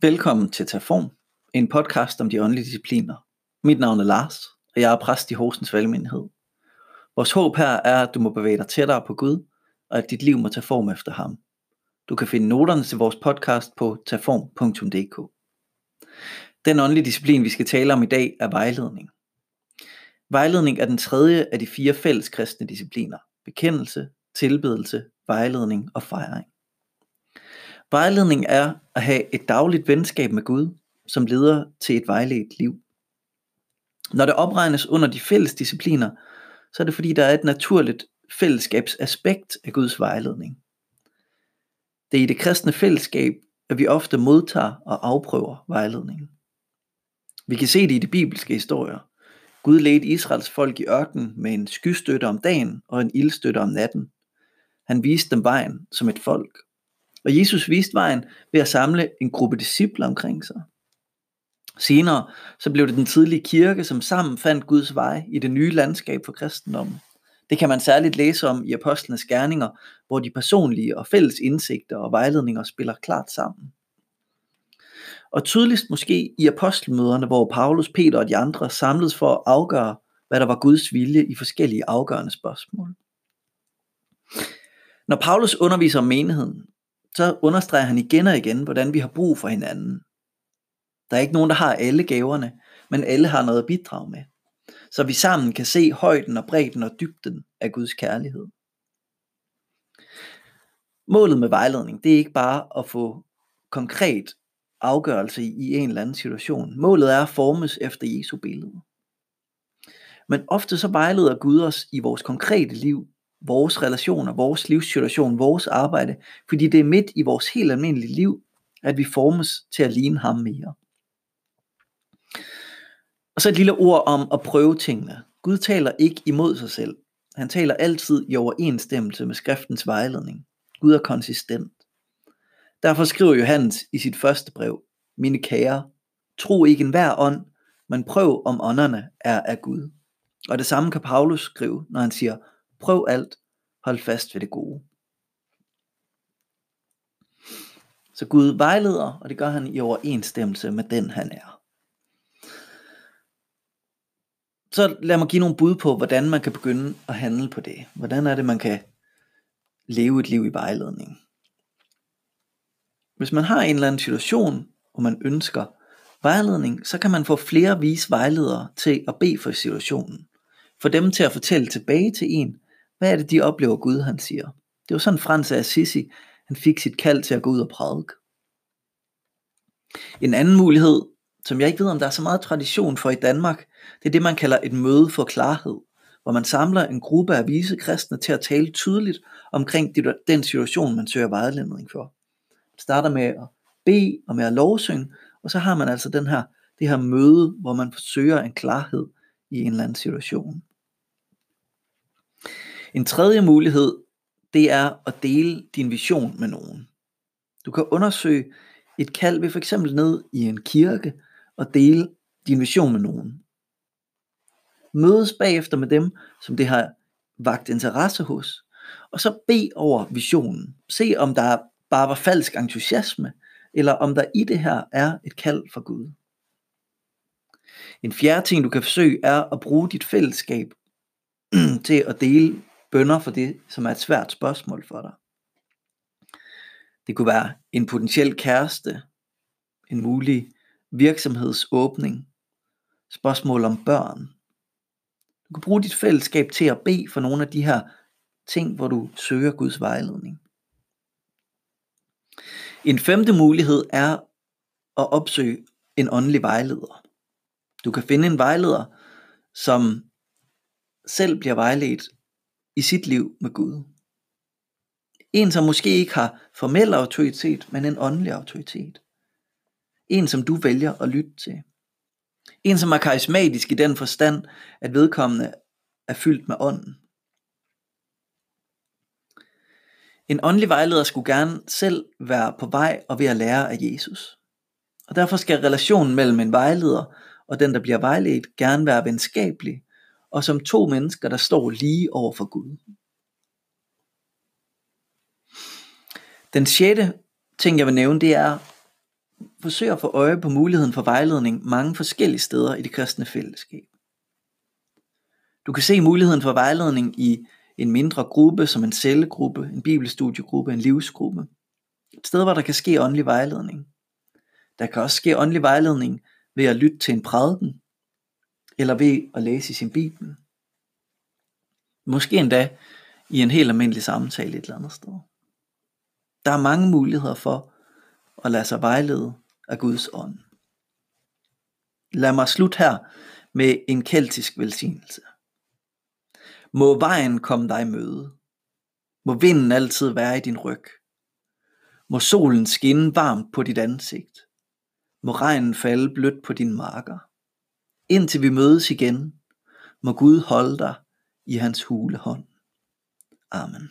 Velkommen til Taform, en podcast om de åndelige discipliner. Mit navn er Lars, og jeg er præst i Horsens Valgmenighed. Vores håb her er, at du må bevæge dig tættere på Gud, og at dit liv må tage form efter ham. Du kan finde noterne til vores podcast på taform.dk. Den åndelige disciplin, vi skal tale om i dag, er vejledning. Vejledning er den tredje af de fire fælles kristne discipliner. Bekendelse, tilbedelse, vejledning og fejring. Vejledning er at have et dagligt venskab med Gud, som leder til et vejledt liv. Når det opregnes under de fælles discipliner, så er det fordi, der er et naturligt fællesskabsaspekt af Guds vejledning. Det er i det kristne fællesskab, at vi ofte modtager og afprøver vejledningen. Vi kan se det i de bibelske historier. Gud ledte Israels folk i ørkenen med en skystøtte om dagen og en ildstøtte om natten. Han viste dem vejen som et folk. Og Jesus viste vejen ved at samle en gruppe disciple omkring sig. Senere så blev det den tidlige kirke, som sammen fandt Guds vej i det nye landskab for kristendommen. Det kan man særligt læse om i apostlenes gerninger, hvor de personlige og fælles indsigter og vejledninger spiller klart sammen. Og tydeligst måske i apostelmøderne, hvor Paulus, Peter og de andre samledes for at afgøre, hvad der var Guds vilje i forskellige afgørende spørgsmål. Når Paulus underviser om menigheden, så understreger han igen og igen, hvordan vi har brug for hinanden. Der er ikke nogen, der har alle gaverne, men alle har noget at bidrage med. Så vi sammen kan se højden og bredden og dybden af Guds kærlighed. Målet med vejledning, det er ikke bare at få konkret afgørelse i en eller anden situation. Målet er at formes efter Jesu billede. Men ofte så vejleder Gud os i vores konkrete liv vores relationer, vores livssituation, vores arbejde, fordi det er midt i vores helt almindelige liv, at vi formes til at ligne ham mere. Og så et lille ord om at prøve tingene. Gud taler ikke imod sig selv. Han taler altid i overensstemmelse med skriftens vejledning. Gud er konsistent. Derfor skriver Johannes i sit første brev, mine kære, tro ikke enhver ånd, men prøv om ånderne er af Gud. Og det samme kan Paulus skrive, når han siger, Prøv alt, hold fast ved det gode. Så Gud vejleder, og det gør han i overensstemmelse med den han er. Så lad mig give nogle bud på, hvordan man kan begynde at handle på det. Hvordan er det, man kan leve et liv i vejledning. Hvis man har en eller anden situation, hvor man ønsker vejledning, så kan man få flere vis vejledere til at bede for situationen. For dem til at fortælle tilbage til en, hvad er det, de oplever Gud, han siger? Det var sådan Frans af Assisi, han fik sit kald til at gå ud og prædike. En anden mulighed, som jeg ikke ved, om der er så meget tradition for i Danmark, det er det, man kalder et møde for klarhed, hvor man samler en gruppe af vise kristne til at tale tydeligt omkring den situation, man søger vejledning for. Det starter med at bede og med at lovsynge, og så har man altså den her, det her møde, hvor man forsøger en klarhed i en eller anden situation. En tredje mulighed, det er at dele din vision med nogen. Du kan undersøge et kald ved for eksempel ned i en kirke og dele din vision med nogen. Mødes bagefter med dem, som det har vagt interesse hos, og så bed over visionen. Se om der bare var falsk entusiasme, eller om der i det her er et kald fra Gud. En fjerde ting, du kan forsøge, er at bruge dit fællesskab til at dele bønder for det, som er et svært spørgsmål for dig. Det kunne være en potentiel kæreste, en mulig virksomhedsåbning, spørgsmål om børn. Du kan bruge dit fællesskab til at bede for nogle af de her ting, hvor du søger Guds vejledning. En femte mulighed er at opsøge en åndelig vejleder. Du kan finde en vejleder, som selv bliver vejledt i sit liv med Gud. En, som måske ikke har formel autoritet, men en åndelig autoritet. En, som du vælger at lytte til. En, som er karismatisk i den forstand, at vedkommende er fyldt med ånden. En åndelig vejleder skulle gerne selv være på vej og ved at lære af Jesus. Og derfor skal relationen mellem en vejleder og den, der bliver vejledt, gerne være venskabelig og som to mennesker, der står lige over for Gud. Den sjette ting, jeg vil nævne, det er, forsøger at få øje på muligheden for vejledning mange forskellige steder i det kristne fællesskab. Du kan se muligheden for vejledning i en mindre gruppe, som en cellegruppe, en bibelstudiegruppe, en livsgruppe. Et sted, hvor der kan ske åndelig vejledning. Der kan også ske åndelig vejledning ved at lytte til en prædiken, eller ved at læse i sin bibel. Måske endda i en helt almindelig samtale et eller andet sted. Der er mange muligheder for at lade sig vejlede af Guds ånd. Lad mig slutte her med en keltisk velsignelse. Må vejen komme dig i møde. Må vinden altid være i din ryg. Må solen skinne varmt på dit ansigt. Må regnen falde blødt på dine marker. Indtil vi mødes igen, må Gud holde dig i hans hule hånd. Amen.